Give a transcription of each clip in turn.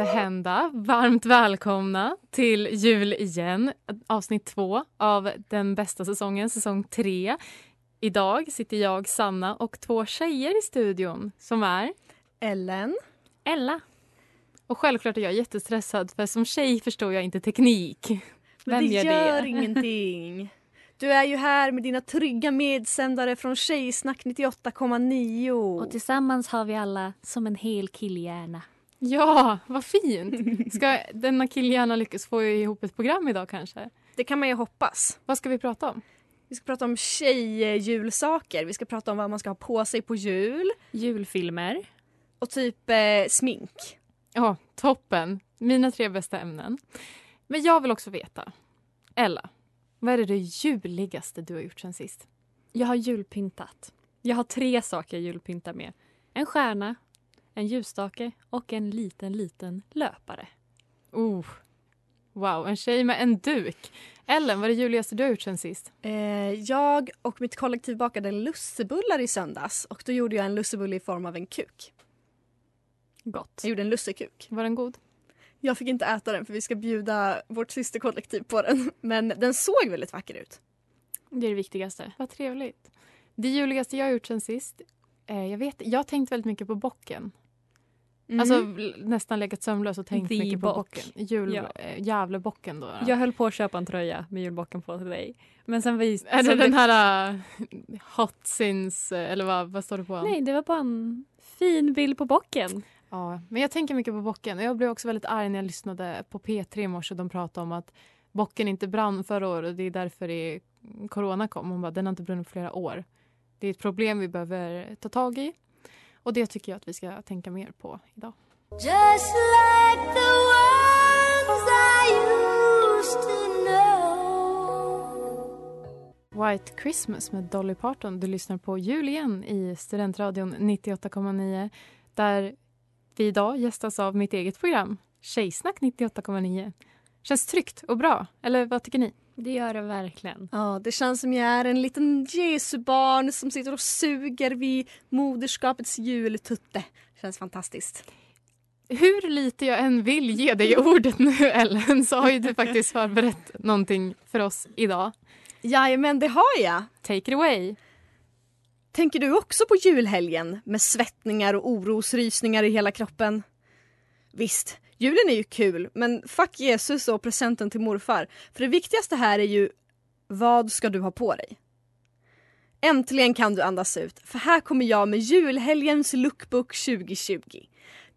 inte hända. Varmt välkomna till Jul igen, avsnitt två av den bästa säsongen, säsong tre. Idag sitter jag, Sanna och två tjejer i studion som är Ellen. Ella. Och självklart är jag jättestressad för som tjej förstår jag inte teknik. Men Vem det gör gör det? ingenting. Du är ju här med dina trygga medsändare från Tjejsnack 98,9. Och tillsammans har vi alla som en hel killhjärna. Ja, vad fint! Ska denna killhjärna lyckas få ihop ett program idag kanske? Det kan man ju hoppas. Vad ska vi prata om? Vi ska prata om tjejjulsaker. Vi ska prata om vad man ska ha på sig på jul. Julfilmer. Och typ eh, smink. Ja, toppen. Mina tre bästa ämnen. Men jag vill också veta, Ella, vad är det, det juligaste du har gjort sen sist? Jag har julpyntat. Jag har tre saker jag julpyntar med. En stjärna, en ljusstake och en liten, liten löpare. Oh, wow, en tjej med en duk. Ellen, vad är det juligaste du har gjort sen sist? Eh, jag och mitt kollektiv bakade lussebullar i söndags och då gjorde jag en lussebulle i form av en kuk. Gott. Jag gjorde en lussekuk. Var den god? Jag fick inte äta den för vi ska bjuda vårt systerkollektiv på den. Men den såg väldigt vacker ut. Det är det viktigaste. Vad trevligt. Det juligaste jag har gjort sen sist, eh, jag vet jag har tänkt väldigt mycket på bocken. Mm. Alltså nästan legat sömnlös och tänkt The mycket på bock. bocken. Jul, Ja. eh, Gävlebocken då. Jag höll på att köpa en tröja med julbocken på till dig. Men sen vis- Är det den här uh, hot since, eh, eller vad, vad står det på? Nej, det var bara en fin bild på bocken. Ja, men jag tänker mycket på bocken. Jag blev också väldigt arg när jag lyssnade på P3 i morse. De pratade om att bocken inte brann förra året och det är därför det corona kom. Hon bara, den har inte brunnit på flera år. Det är ett problem vi behöver ta tag i. Och det tycker jag att vi ska tänka mer på idag. Just like the ones I used to know. White Christmas med Dolly Parton. Du lyssnar på Jul igen i Studentradion 98,9 där vi idag gästas av mitt eget program Tjejsnack 98,9. Känns tryggt och bra, eller vad tycker ni? Det gör det verkligen. Ja, det känns som jag är en liten Jesubarn som sitter och suger vid moderskapets jultutte. Känns fantastiskt. Hur lite jag än vill ge dig ordet nu Ellen så har ju du faktiskt förberett någonting för oss idag. Jajamän, det har jag. Take it away. Tänker du också på julhelgen med svettningar och orosrysningar i hela kroppen? Visst, julen är ju kul, men fuck Jesus och presenten till morfar. För det viktigaste här är ju, vad ska du ha på dig? Äntligen kan du andas ut, för här kommer jag med julhelgens lookbook 2020.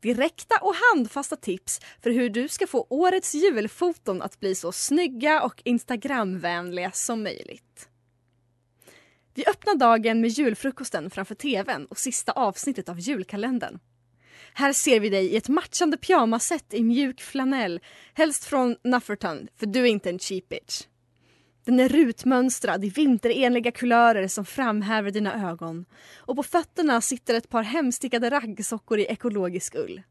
Direkta och handfasta tips för hur du ska få årets julfoton att bli så snygga och instagramvänliga som möjligt. Vi öppnar dagen med julfrukosten framför tvn och sista avsnittet av julkalendern. Här ser vi dig i ett matchande pyjamasset i mjuk flanell, helst från Nufferton, för du är inte en cheap bitch. Den är rutmönstrad i vinterenliga kulörer som framhäver dina ögon. Och på fötterna sitter ett par hemstickade raggsockor i ekologisk ull.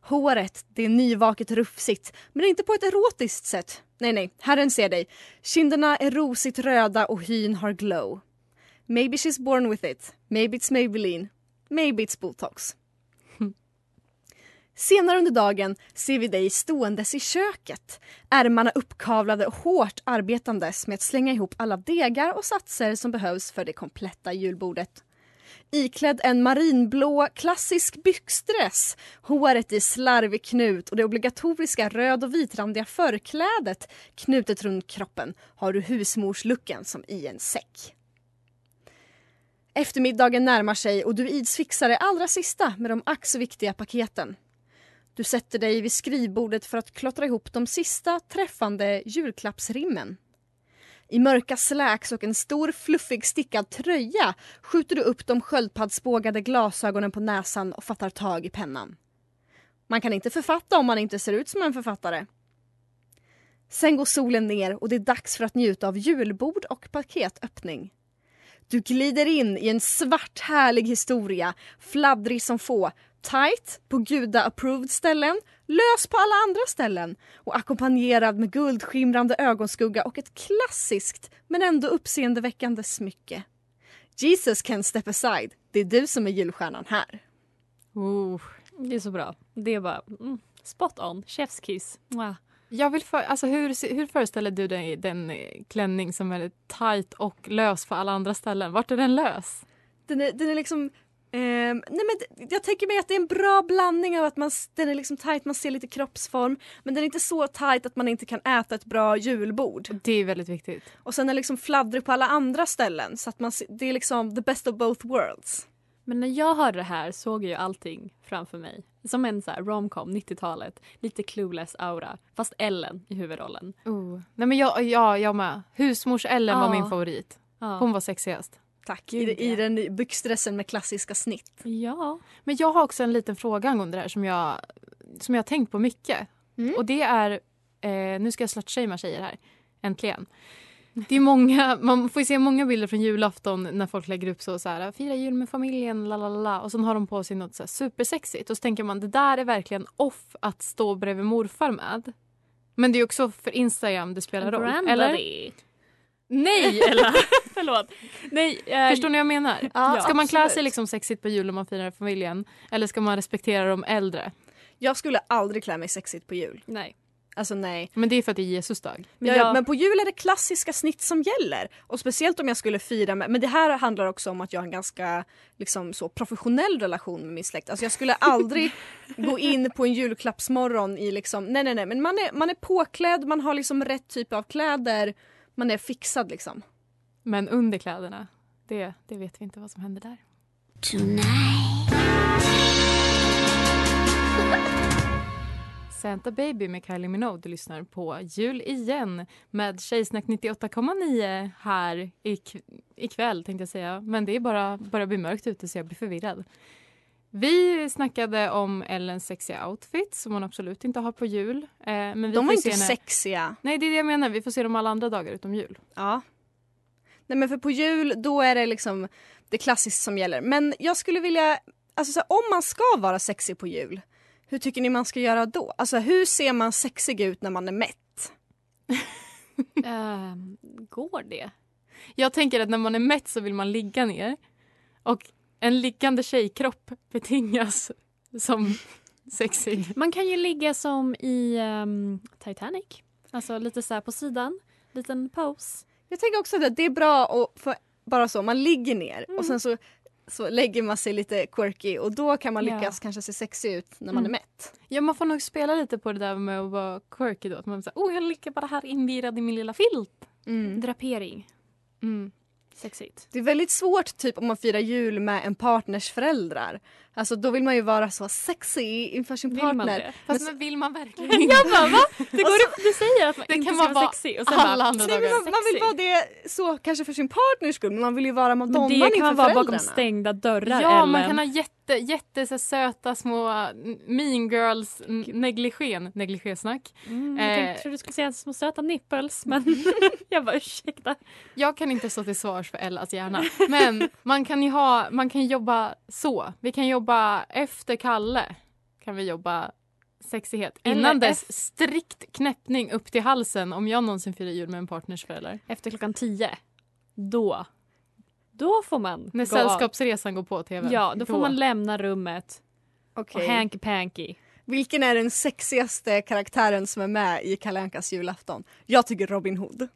Håret, det är nyvaket rufsigt, men inte på ett erotiskt sätt. Nej, nej, Herren ser dig. Kinderna är rosigt röda och hyn har glow. Maybe she's born with it. Maybe it's Maybelline. Maybe it's botox. Senare under dagen ser vi dig ståendes i köket. Ärmarna uppkavlade och hårt arbetandes med att slänga ihop alla degar och satser som behövs för det kompletta julbordet. Iklädd en marinblå klassisk byxdress, håret i slarvig knut och det obligatoriska röd och vitrandiga förklädet knutet runt kroppen har du husmorslucken som i en säck. Eftermiddagen närmar sig och du ids fixa det allra sista med de ack så viktiga paketen. Du sätter dig vid skrivbordet för att klottra ihop de sista träffande julklappsrimmen. I mörka slacks och en stor fluffig stickad tröja skjuter du upp de sköldpaddsbågade glasögonen på näsan och fattar tag i pennan. Man kan inte författa om man inte ser ut som en författare. Sen går solen ner och det är dags för att njuta av julbord och paketöppning. Du glider in i en svart härlig historia, fladdrig som få, tight på guda-approved ställen, lös på alla andra ställen och ackompanjerad med guldskimrande ögonskugga och ett klassiskt men ändå uppseendeväckande smycke. Jesus can step aside. Det är du som är julstjärnan här. Oh, det är så bra. Det är bara mm, spot on. Chefskiss. Mwah. Jag vill för, alltså hur, hur föreställer du dig den eh, klänning som är tight och lös på alla andra ställen? Vart är den lös? Den är, den är liksom nej men jag tänker mig att det är en bra blandning av att man, den är liksom tight, man ser lite kroppsform men den är inte så tight att man inte kan äta ett bra julbord. Det är väldigt viktigt. Och sen är liksom fladdrig på alla andra ställen så att man, det är liksom the best of both worlds. Men när jag hörde det här såg jag ju allting framför mig. Som en så här romcom, 90-talet. Lite clueless aura. Fast Ellen i huvudrollen. Oh. Nej men jag, ja, jag med. Husmors-Ellen var Ja. min favorit. Ja. Hon var sexigast. Tack. I, I den byxdressen med klassiska snitt. Ja. Men jag har också en liten fråga angående det här som jag, som jag har tänkt på mycket. Mm. Och det är, eh, nu ska jag slutshamea tjejer här, äntligen. Det är många, man får ju se många bilder från julafton när folk lägger upp så, så här, fira jul med familjen, la la la, och sen har de på sig något så här supersexigt och så tänker man det där är verkligen off att stå bredvid morfar med. Men det är också för Instagram det spelar roll, eller? Nej Ella! Förlåt. Nej, eh, Förstår ni vad jag menar? Ja, ska man klä sig liksom sexigt på jul om man firar familjen? Eller ska man respektera de äldre? Jag skulle aldrig klä mig sexigt på jul. Nej. Alltså nej. Men det är för att det är Jesus dag. Men jag- ja, men på jul är det klassiska snitt som gäller. Och speciellt om jag skulle fira med, men det här handlar också om att jag har en ganska liksom, så, professionell relation med min släkt. Alltså jag skulle aldrig gå in på en julklappsmorgon i liksom, nej nej nej, men man är, man är påklädd, man har liksom rätt typ av kläder, man är fixad liksom. Men under kläderna, det, det vet vi inte vad som händer där. Santa Baby med Kylie Minogue. Du lyssnar på Jul igen med Tjejsnack 98,9 här ik- ikväll tänkte jag säga. Men det är bara börjar bli mörkt ute så jag blir förvirrad. Vi snackade om Ellens sexiga outfit som hon absolut inte har på jul. Eh, men vi De var inte henne- sexiga. Nej, det är det jag menar. Vi får se dem alla andra dagar utom jul. Ja. Nej men för på jul då är det liksom det klassiska som gäller. Men jag skulle vilja, alltså så här, om man ska vara sexig på jul, hur tycker ni man ska göra då? Alltså hur ser man sexig ut när man är mätt? Ehm, går det? Jag tänker att när man är mätt så vill man ligga ner. Och en liggande tjejkropp betingas som sexig. Man kan ju ligga som i ehm, Titanic. Alltså lite så här på sidan. Liten pose. Jag tänker också att det är bra att få, bara så, man ligger ner Mm. och sen så, så lägger man sig lite quirky och då kan man Ja. lyckas kanske se sexig ut när man Mm. är mätt. Ja, man får nog spela lite på det där med att vara quirky då. Att man säger, oh jag ligger bara här invirad i min lilla filt. Drapering. Mm. Sexigt. Det är väldigt svårt typ om man firar jul med en partners föräldrar. Alltså då vill man ju vara så sexy inför sin Vill partner. det? Fast men vill man verkligen inte? Jag bara va? Det går du säger att man Det inte kan ska vara sexig och sen alla bara, andra Nej, dagar. man, man vill vara det så kanske för sin partners skull men man vill ju vara Madonnan det kan inför man vara bakom föräldrarna. stängda dörrar Ja, Ellen. man kan ha jätte, jätte så söta små mean girls n- negligén, negligésnack. Mm, jag Eh. tänkte, trodde du skulle säga små söta nipples men jag bara ursäkta. Jag kan inte stå till svars för Ellas hjärna. Men man kan ju ha, man kan jobba så. Vi kan jobba efter Kalle. Kan vi jobba sexighet. Innan dess strikt knäppning upp till halsen om jag någonsin firar jul med en partners förälder. Efter klockan tio, då, då får man När gå av. Sällskapsresan går på tv. Ja, då får man lämna rummet Okej. och hanky panky. Vilken är den sexigaste karaktären som är med i Kalle Ankas julafton? Jag tycker Robin Hood.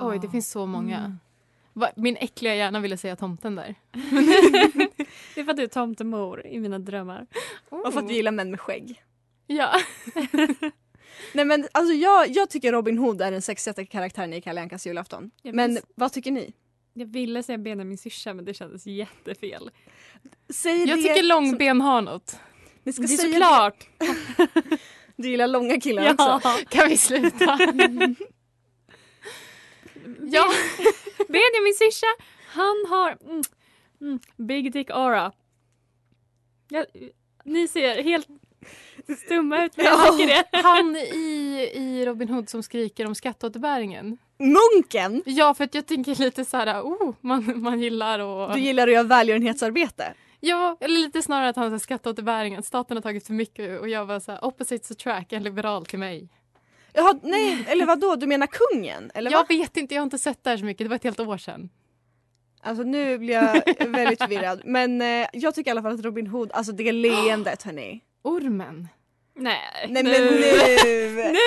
Oj, det finns så många. Mm. Min äckliga hjärna ville säga tomten där. Det är för att du är tomtemor i mina drömmar. Och för att vi gillar män med skägg. Ja. Nej men alltså jag, jag tycker Robin Hood är den sexigaste karaktären i Kalle Ankas julafton. Jag Men vis- vad tycker ni? Jag ville säga Benjamin syrsa men det kändes jättefel. Säg Jag det tycker som- långben har något. Ni ska Det är säga såklart! det. Du gillar långa killar också. Ja. Kan vi sluta? ja. Benjamin syrsa, han har mm, mm, big dick aura. Ja, ni ser helt stumma ut när jag Ja. tycker det. Han i, i Robin Hood som skriker om skatteåterbäringen. Munken! Ja, för att jag tänker lite så här, oh, man, man gillar och... Du gillar att göra välgörenhetsarbete. Ja, eller lite snarare att han har skatteåterbäringen. Staten har tagit för mycket och jag var så här, opposites attract, en liberal till mig. Jaha, nej, eller vad då? Du menar kungen? Eller jag vad? vet inte, jag har inte sett det här så mycket. Det var ett helt år sedan. Alltså nu blir jag väldigt förvirrad. Men eh, jag tycker i alla fall att Robin Hood, alltså det leendet hörni. Ormen. Nej, Nej men nu. nu! nu!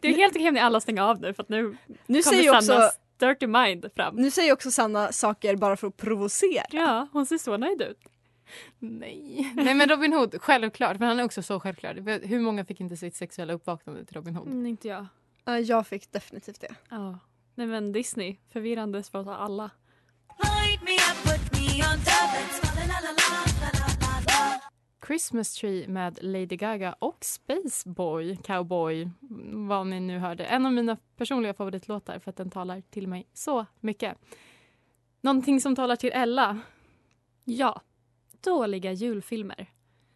Det är helt okej om ni alla stänger av nu för att nu Nu kommer säger ju också, Sannas dirty mind fram. nu säger också Sanna saker bara för att provocera. Ja, hon ser så nöjd ut. Nej. Nej men Robin Hood, självklart. Men han är också så självklar. Hur många fick inte sitt sexuella uppvaknande till Robin Hood? Mm, inte jag. Ja, jag fick definitivt det. Ja. Nej men Disney, förvirrande för oss alla. Christmas Tree med Lady Gaga och Space Boy, Cowboy, vad ni nu hörde. En av mina personliga favoritlåtar för att den talar till mig så mycket. Någonting som talar till Ella. Ja, dåliga julfilmer.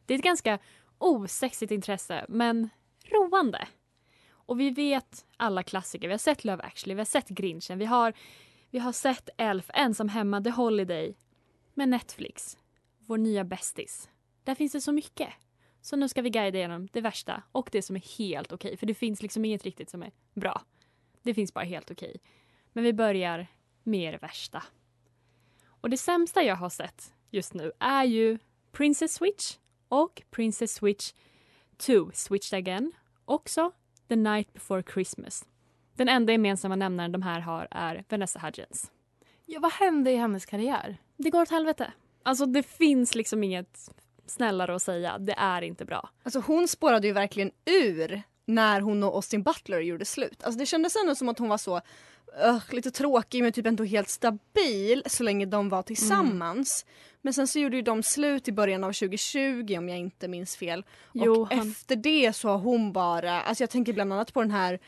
Det är ett ganska osexigt intresse, men roande. Och vi vet alla klassiker. Vi har sett Love actually, vi har sett Grinchen, vi har, vi har sett Elf, Ensam hemma, The Holiday. med Netflix, vår nya bästis. Där finns det så mycket. Så nu ska vi guida igenom det värsta och det som är helt okej. För det finns liksom inget riktigt som är bra. Det finns bara helt okej. Men vi börjar med det värsta. Och det sämsta jag har sett just nu är ju Princess Switch och Princess Switch 2, Switched Again. Också The Night Before Christmas. Den enda gemensamma nämnaren de här har är Vanessa Hudgens. Ja, vad hände i hennes karriär? Det går åt helvete. Alltså det finns liksom inget snällare att säga. Det är inte bra. Alltså hon spårade ju verkligen ur när hon och Austin Butler gjorde slut. Alltså det kändes ändå som att hon var så öh, lite tråkig men typ ändå helt stabil så länge de var tillsammans. Men sen så gjorde ju de slut i början av 2020 om jag inte minns fel. Jo, och han- efter det så har hon bara, alltså jag tänker bland annat på den här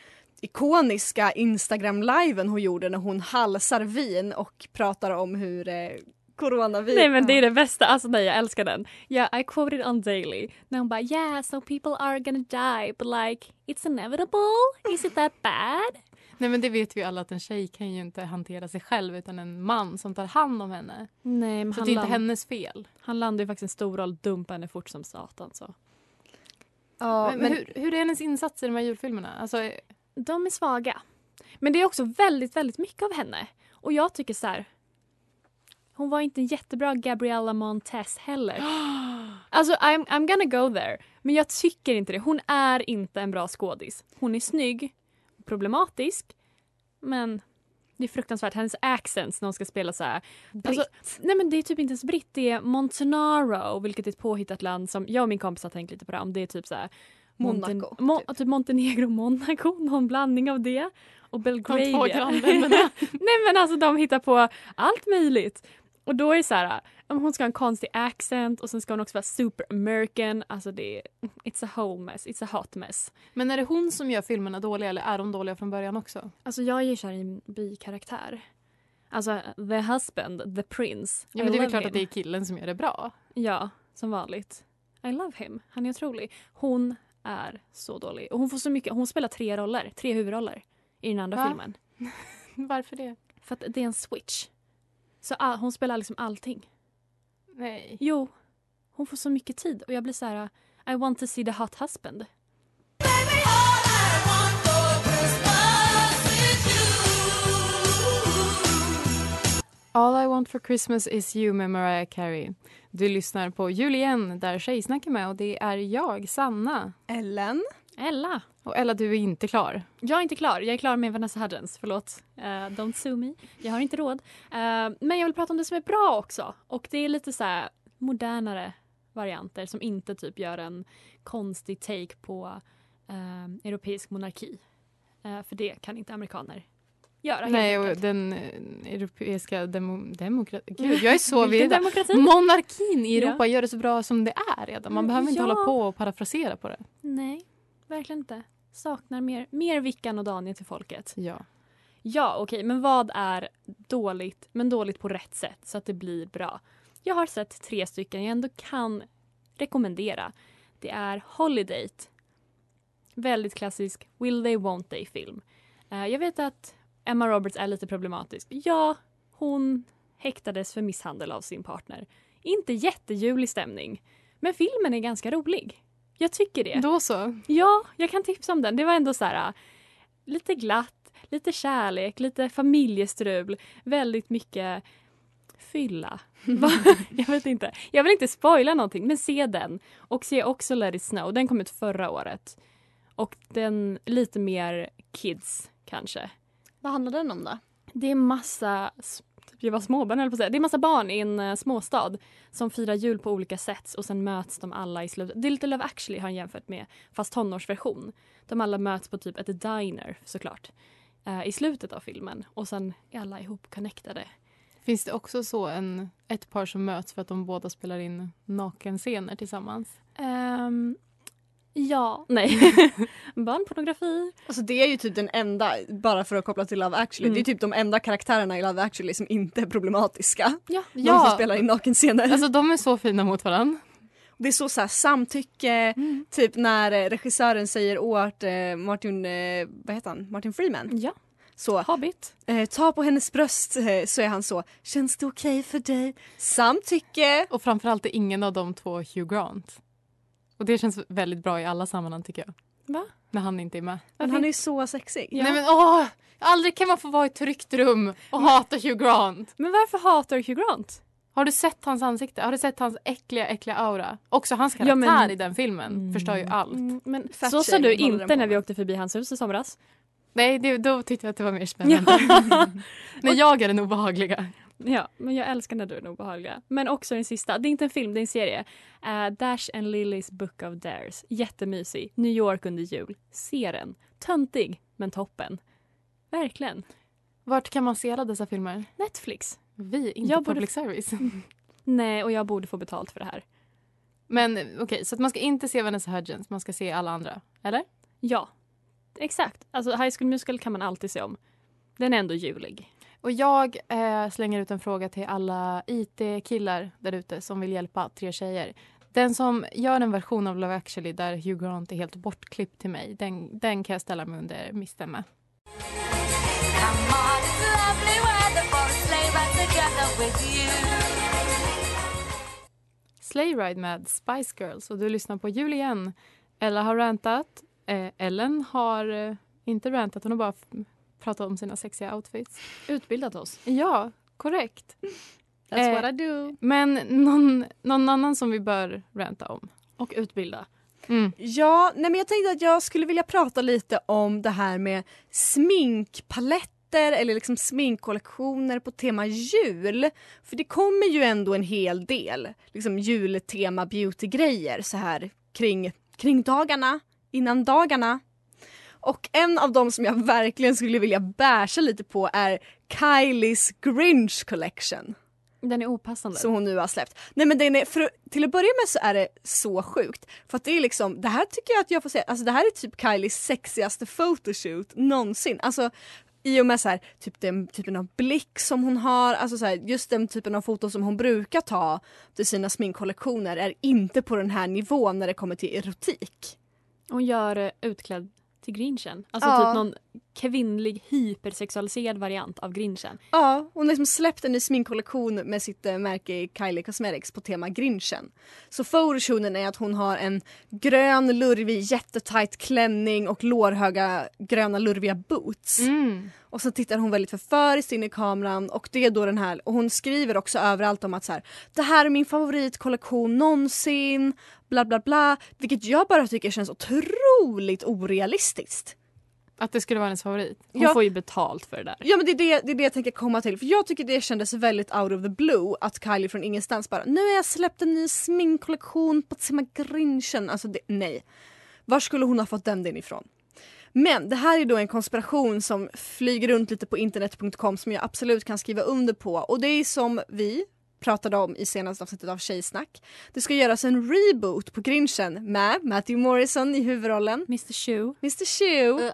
ikoniska Instagram-liven hon gjorde när hon halsar vin och pratar om hur eh, coronavirus... Nej men det är det bästa, alltså nej jag älskar den. Yeah, I quoted on Daily. När hon bara yeah, so people are gonna die but like it's inevitable. Is it that bad? Nej men det vet vi ju alla att en tjej kan ju inte hantera sig själv utan en man som tar hand om henne. Nej men Så han, det är inte hennes fel. han landar ju faktiskt en stor roll, dumpa henne fort som satan så. Ja, men, men hur, hur är hennes insatser i de här julfilmerna? Alltså, De är svaga. Men det är också väldigt, väldigt mycket av henne. Och jag tycker så här. Hon var inte en jättebra Gabriella Montez heller. Alltså I'm, I'm gonna go there. Men jag tycker inte det. Hon är inte en bra skådis. Hon är snygg, problematisk, men det är fruktansvärt. Hennes accents när hon ska spela så här. Alltså, nej men det är typ inte ens britt, det är Montenaro, vilket är ett påhittat land som jag och min kompis har tänkt lite på det om. Det är typ så här Monaco, Mo- typ. Montenegro, Monaco, någon blandning av det. Och Belgravia. grannländerna. Nej men alltså de hittar på allt möjligt. Och då är det så här, hon ska ha en konstig accent och sen ska hon också vara super American. Alltså det är, it's a whole mess, it's a hot mess. men är det hon som gör filmerna dåliga eller är de dåliga från början också? Alltså jag är ju kär i en bikaraktär. Alltså the husband, the prince. Ja, I men det är klart him. att det är killen som gör det bra. Ja, som vanligt. I love him. Han är otrolig. Hon är så dålig. Och hon får så mycket. Hon spelar tre roller, tre huvudroller i den andra Va? filmen. Varför det? För att det är en switch. Så all, hon spelar liksom allting. Nej. Jo, hon får så mycket tid och jag blir så här I want to see the hot husband. All I want for Christmas is you med Mariah Carey. Du lyssnar på Jul igen där Tjejsnack är med och det är jag, Sanna. Ellen. Ella. Och Ella, du är inte klar. Jag är inte klar. Jag är klar med Vanessa Hudgens. Förlåt. Uh, don't sue me. Jag har inte råd. Eh, men jag vill prata om det som är bra också. Och det är lite så här modernare varianter som inte typ gör en konstig take på eh, europeisk monarki. Eh, för det kan inte amerikaner göra. Nej, och den eh, europeiska demo demokratin. Gud, jag är så Vilken? Monarkin i Ja. Europa gör det så bra som det är redan. Man behöver inte ja. hålla på och parafrasera på det. Nej, verkligen inte. Saknar mer, mer Vickan och Daniel till folket. Ja. Ja, okej, men vad är dåligt, men dåligt på rätt sätt så att det blir bra? Jag har sett tre stycken jag ändå kan rekommendera. Det är Holiday. Väldigt klassisk Will they, won't they-film. Eh, jag vet att Emma Roberts är lite problematisk. Ja, hon häktades för misshandel av sin partner. Inte jättejulig stämning, men filmen är ganska rolig. Jag tycker det. Då så. Ja, jag kan tipsa om den. Det var ändå så här lite glatt, lite kärlek, lite familjestrul, väldigt mycket fylla. Jag vet inte. Jag vill inte spoila någonting, men se den. Och se också Let it snow. Den kom ut förra året. Och den lite mer kids kanske. Vad handlar den om då? Det är massa, jag var småbarn höll på att säga. Det är massa barn i en eh, småstad som firar jul på olika sätt och sen möts de alla i slutet. Det är lite Love actually har jag jämfört med, fast tonårsversion. De alla möts på typ ett diner såklart. eh, I slutet av filmen och sen är alla ihop connectade. Finns det också så en, ett par som möts för att de båda spelar in nakenscener tillsammans? Ehm, ja, nej. Barnpornografi. Alltså det är ju typ den enda, bara för att koppla till Love actually, Mm. det är typ de enda karaktärerna i Love actually som inte är problematiska. Ja, De som spelar in nakenscener. Alltså de är så fina mot varandra. Det är så, så här, samtycke, typ när eh, regissören säger åt eh, Martin, eh, vad heter han, Martin Freeman. Ja. Så, Hobbit. eh, ta på hennes bröst eh, så är han så, känns det okej för dig? Samtycke! Och framförallt är ingen av de två Hugh Grant. Och det känns väldigt bra i alla sammanhang tycker jag. Va? När han inte är med. Men han är ju så sexig. Nej men åh! Aldrig kan man få vara i ett tryggt rum och hata Hugh Grant. Men varför hatar du Hugh Grant? Har du sett hans ansikte? Har du sett hans äckliga, äckliga aura? Också hans karaktär Ja, men- i den filmen förstör ju allt. Mm, men så sa du inte när vi åkte förbi hans hus i somras. Nej, det, då tyckte jag att det var mer spännande. när jag är den obehagliga. Ja, men jag älskar när du är den obehagliga. Men också den sista, det är inte en film, det är en serie. Eh, Dash and Lillys Book of Dares. Jättemysig. New York under jul. Se den. Töntig, men toppen. Verkligen. Vart kan man se alla dessa filmer? Netflix. Vi, inte Jag borde- public service. Nej, och jag borde få betalt för det här. Men okej, så att man ska inte se Vanessa Hudgens, man ska se alla andra. Eller? Ja, exakt. Alltså High School Musical kan man alltid se om. Den är ändå julig. Och jag eh, slänger ut en fråga till alla IT-killar där ute som vill hjälpa tre tjejer. Den som gör en version av Love actually där Hugh Grant är helt bortklippt till mig, den, den kan jag ställa mig under misstämma. Sleigh Ride med Spice Girls och du lyssnar på jul igen. Ella har rantat. Eh, Ellen har eh, inte rantat, hon har bara pratat om sina sexiga outfits. Utbildat oss. Ja, korrekt. That's Eh, what I do. Men någon, någon annan som vi bör ranta om? Och utbilda. Mm. Ja, nej men jag tänkte att jag skulle vilja prata lite om det här med sminkpaletter eller liksom sminkkollektioner på tema jul. För det kommer ju ändå en hel del liksom jultema beautygrejer så här kring, kring dagarna, innan dagarna. Och en av dem som jag verkligen skulle vilja bärsa lite på är Kylies Grinch Collection Den är opassande. som hon nu har släppt. Nej men den är, för, till att börja med så är det så sjukt. För att det är liksom, det här tycker jag att jag får säga, alltså det här är typ Kylies sexigaste photoshoot någonsin. Alltså i och med så här, typ den typen av blick som hon har, alltså så här, just den typen av foton som hon brukar ta till sina sminkkollektioner är inte på den här nivån när det kommer till erotik. Hon gör utklädd till grinchen. Alltså Ja. typ någon kvinnlig hypersexualiserad variant av grinchen. Ja, hon har liksom släppt en ny sminkkollektion med sitt eh, märke Kylie Cosmetics på tema grinchen. Så fotoshooten är att hon har en grön lurvig jättetajt klänning och lårhöga gröna lurviga boots. Mm. Och så tittar hon väldigt förföriskt in i kameran och det är då den här och hon skriver också överallt om att så här, det här är min favoritkollektion någonsin, bla bla bla. Vilket jag bara tycker känns otroligt orealistiskt. Att det skulle vara hennes favorit. Hon Ja. får ju betalt för det där. Ja men det är det, det är det jag tänker komma till. För jag tycker det kändes väldigt out of the blue att Kylie från ingenstans bara nu har jag släppt en ny sminkkollektion på tema grinchen. Alltså det, nej. Var skulle hon ha fått den den ifrån? Men det här är då en konspiration som flyger runt lite på internet.com som jag absolut kan skriva under på. Och det är som vi pratade om i senaste avsnittet av Tjejsnack. Det ska göras en reboot på Grinchen med Matthew Morrison i huvudrollen. Mr Shoe. Mr Shoe.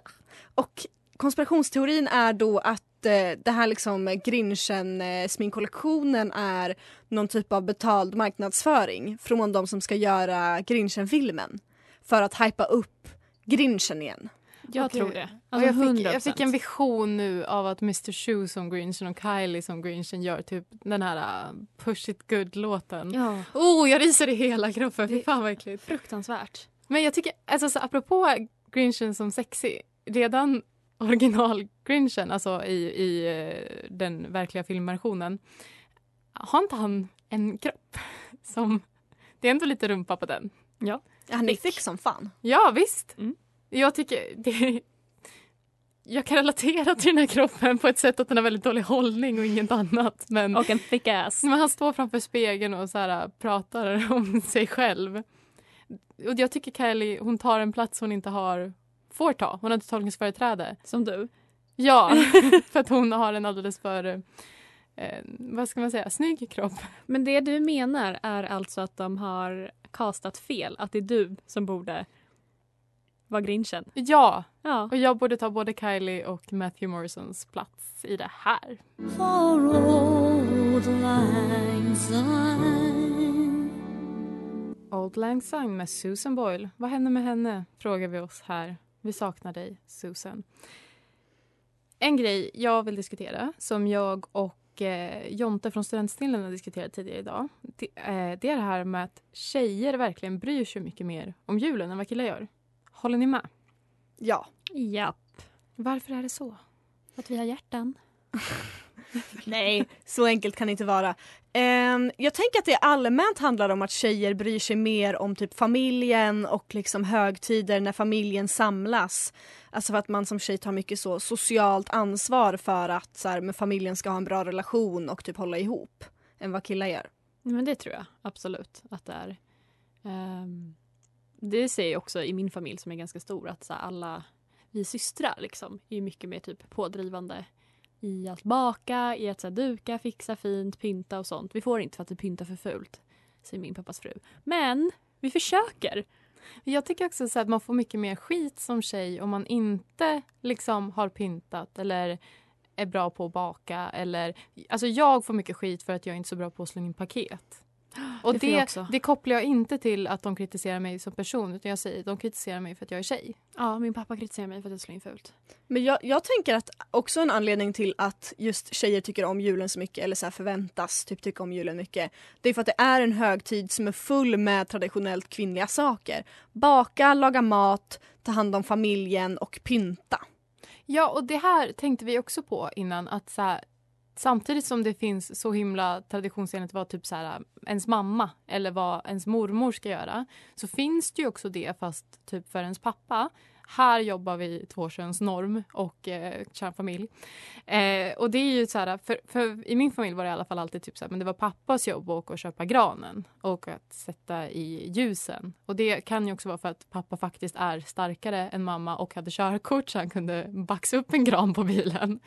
Och konspirationsteorin är då att eh, det här liksom Grinchen eh, sminkkollektionen är någon typ av betald marknadsföring från de som ska göra Grinchen-filmen. För att hypa upp Grinchen igen. Jag Okej. tror det. Alltså jag, fick, 100%. jag fick en vision nu av att Mr Shoe som Grinchen och Kylie som Grinchen gör typ den här uh, Push it good-låten. Ja. Oh, jag ryser i hela kroppen. Fy fan vad äckligt. Fruktansvärt. Men jag tycker, alltså så apropå Grinchen som sexy, redan original Grinchen, alltså i, i eh, den verkliga filmversionen, har inte han en kropp som, det är ändå lite rumpa på den. Ja. Han är thick som fan. Ja visst. Mm. Jag tycker det jag kan relatera till den här kroppen på ett sätt att den har väldigt dålig hållning och inget annat. Men, Och en thick ass. men han står framför spegeln och så här, pratar om sig själv. Och jag tycker Kylie, hon tar en plats hon inte har, får ta. Hon har inte tolkningsföreträde. Som du. Ja, för att hon har en alldeles för, eh, vad ska man säga, snygg kropp. Men det du menar är alltså att de har castat fel? Att det är du som borde vara grinchen? Ja, Ja. och jag borde ta både Kylie och Matthew Morrisons plats i det här. Old Lang Syne med Susan Boyle. Vad hände med henne? Frågar vi oss här. Vi saknar dig, Susan. En grej jag vill diskutera, som jag och eh, Jonte från Studentsnillen har diskuterat tidigare idag. Det, eh, det är det här med att tjejer verkligen bryr sig mycket mer om julen än vad killar gör. Håller ni med? Ja. Japp. Varför är det så? Att vi har hjärtan. Nej, så enkelt kan det inte vara. Um, jag tänker att det allmänt handlar om att tjejer bryr sig mer om typ familjen och liksom högtider när familjen samlas. Alltså för att man som tjej tar mycket så socialt ansvar för att så här, med familjen ska ha en bra relation och typ hålla ihop än vad killar gör. Men det tror jag absolut att det är. Um, det ser jag också i min familj som är ganska stor att så här, alla vi systrar liksom är mycket mer typ pådrivande i att baka, i att så här, duka, fixa fint, pynta och sånt. Vi får inte för att vi pyntar för fult, säger min pappas fru. Men vi försöker. Jag tycker också så att man får mycket mer skit som tjej om man inte liksom har pyntat eller är bra på att baka. Eller, alltså jag får mycket skit för att jag är inte är så bra på att slå in paket. Och Det det, det, kopplar jag inte till att de kritiserar mig som person utan jag säger att de kritiserar mig för att jag är tjej. Ja, min pappa kritiserar mig för att jag slår in fult. Men jag, jag tänker att också en anledning till att just tjejer tycker om julen så mycket eller så här förväntas typ tycka om julen mycket. Det är för att det är en högtid som är full med traditionellt kvinnliga saker. Baka, laga mat, ta hand om familjen och pynta. Ja, och det här tänkte vi också på innan. att så här, Samtidigt som det finns så himla traditionsenligt vad typ så här, äh, ens mamma eller vad ens mormor ska göra så finns det ju också det fast typ för ens pappa. Här jobbar vi tvåkönsnorm och äh, eh, kärnfamilj. Eh, och det är ju så här, för, för i min familj var det i alla fall alltid typ så här, men det var pappas jobb att åka och köpa granen och att sätta i ljusen. Och det kan ju också vara för att pappa faktiskt är starkare än mamma och hade körkort så han kunde baxa upp en gran på bilen.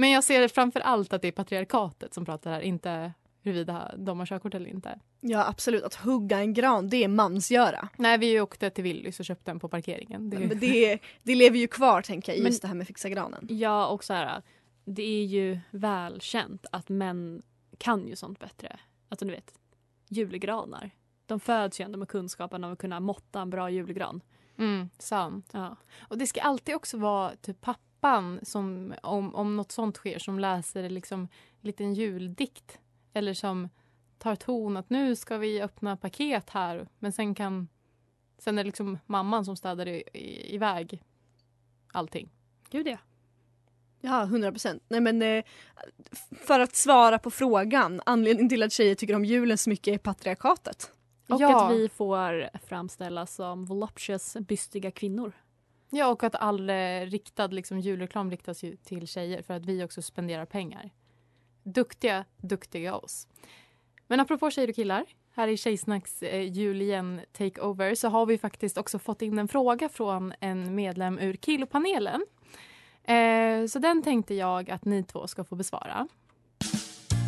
Men jag ser framför allt att det är patriarkatet som pratar här, inte huruvida de har körkort eller inte. Ja absolut, att hugga en gran det är mansgöra. Nej, vi åkte till Willys och köpte den på parkeringen. Det, Men det, det lever ju kvar tänker jag i Men- just det här med fixa granen. Ja, och så här, det är ju välkänt att män kan ju sånt bättre. Alltså du vet, julgranar. De föds ju ändå med kunskapen av att kunna måtta en bra julgran. mm, sant. Ja. Och det ska alltid också vara typ pappan som om, om något sånt sker som läser liksom en liten juldikt. Eller som tar ton att nu ska vi öppna paket här. Men sen kan sen är det liksom mamman som städar i, i, iväg allting. Gud ja. Ja, 100 procent. Nej men eh, för att svara på frågan, anledningen till att tjejer tycker om julen så mycket är patriarkatet. Och Ja. att vi får framställas som voluptuous, bystiga kvinnor. Ja, och att all eh, riktad liksom, julreklam riktas ju till tjejer för att vi också spenderar pengar. Duktiga, duktiga oss. Men apropå tjejer och killar, här i Tjejsnacks eh, jul igen takeover så har vi faktiskt också fått in en fråga från en medlem ur killpanelen. Eh, så den tänkte jag att ni två ska få besvara.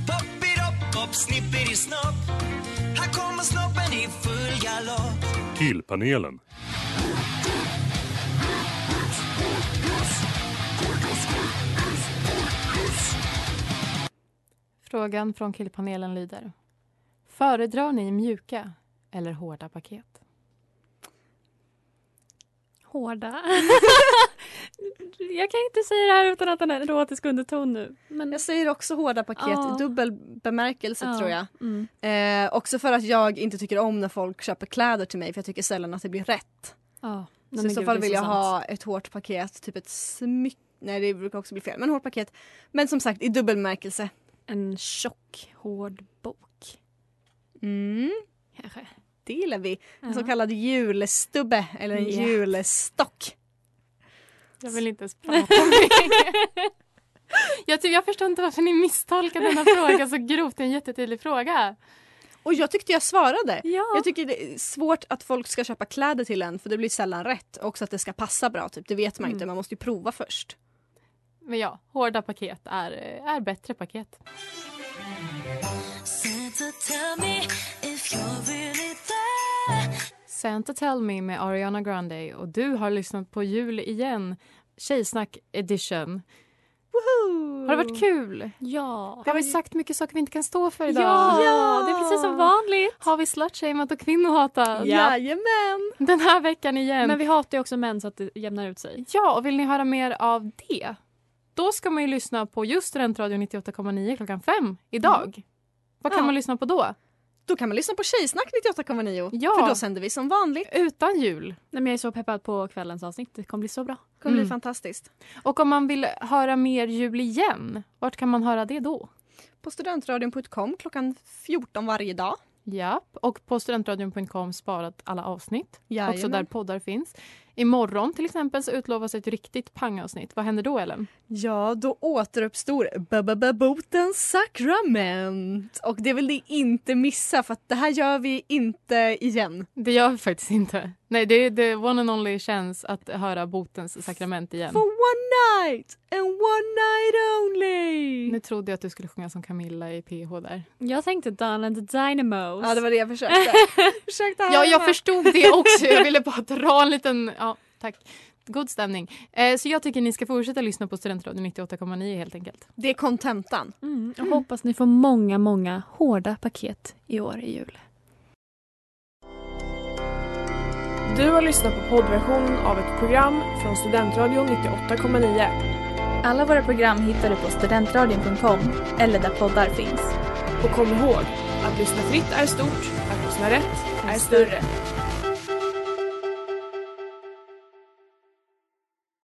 Pop-it-up, pop, snippity-snopp. Här kommer snoppen i full galopp. Killpanelen. Frågan från killpanelen lyder. Föredrar ni mjuka eller hårda paket? Hårda. jag kan inte säga det här utan att den är en erotisk underton nu. Men Jag säger också hårda paket, Ja. dubbel bemärkelse Ja. tror jag. Mm. Eh, också för att jag inte tycker om när folk köper kläder till mig för jag tycker sällan att det blir rätt. Ja. Så i så gud, fall vill så jag sant. ha ett hårt paket, typ ett smycke. Nej det brukar också bli fel, men hårt paket. Men som sagt i dubbel bemärkelse. En tjock, hård bok. Mm, Kanske. det gillar vi. En Ja. så kallad julestubbe eller en Ja. julestock. Jag vill inte ens prata om det. jag, tycker, jag förstår inte varför ni misstolkar denna fråga så grovt. Det är en jättetydlig fråga. Och jag tyckte jag svarade. Ja. Jag tycker det är svårt att folk ska köpa kläder till en för det blir sällan rätt. Också att det ska passa bra, typ. det vet man Mm. inte. Man måste ju prova först. Men ja, hårda paket är, är bättre paket. Santa tell me if you're really there. Santa Tell Me med Ariana Grande och du har lyssnat på jul igen. Tjejsnack edition. Woho! Har det varit kul? Ja. Det har vi sagt mycket saker vi inte kan stå för idag. Ja, ja, det är precis som vanligt. Har vi slutshameat och kvinnohatat? Jajamän! Den här veckan igen. Men vi hatar ju också män så att det jämnar ut sig. Ja, och vill ni höra mer av det? Då ska man ju lyssna på just Studentradion 98,9 klockan fem idag. Vad kan Ja. man lyssna på då? Då kan man lyssna på Tjejsnack 98,9. Ja. För då sänder vi som vanligt. Utan jul. Nej, men jag är så peppad på kvällens avsnitt. Det kommer bli så bra. Det kommer Mm. bli fantastiskt. Och om man vill höra mer jul igen, vart kan man höra det då? På studentradion.com klockan 14 varje dag. Ja, och på studentradion.com sparat alla avsnitt. Jajamän. Också där poddar finns. Imorgon till exempel så utlovas ett riktigt pangavsnitt. Vad händer då Ellen? Ja, då återuppstår Babababotens sakrament. Och det vill ni inte missa för att det här gör vi inte igen. Det gör vi faktiskt inte. Nej, det är the one and only chans att höra botens sakrament igen. For one night and one night only. Nu trodde jag att du skulle sjunga som Camilla i PH där. Jag tänkte Dawn and the Dynamos. Ja, det var det jag försökte. försökte Ja, jag förstod det också. Jag ville bara dra en liten... Ja, tack. God stämning. Eh, så jag tycker ni ska fortsätta lyssna på Studentradion 98,9 helt enkelt. Det är kontentan. Mm, jag hoppas ni får många, många hårda paket i år i jul. Du har lyssnat på poddversionen av ett program från Studentradion 98,9. Alla våra program hittar du på studentradion.com eller där poddar finns. Och kom ihåg, att lyssna fritt är stort, att lyssna rätt är större.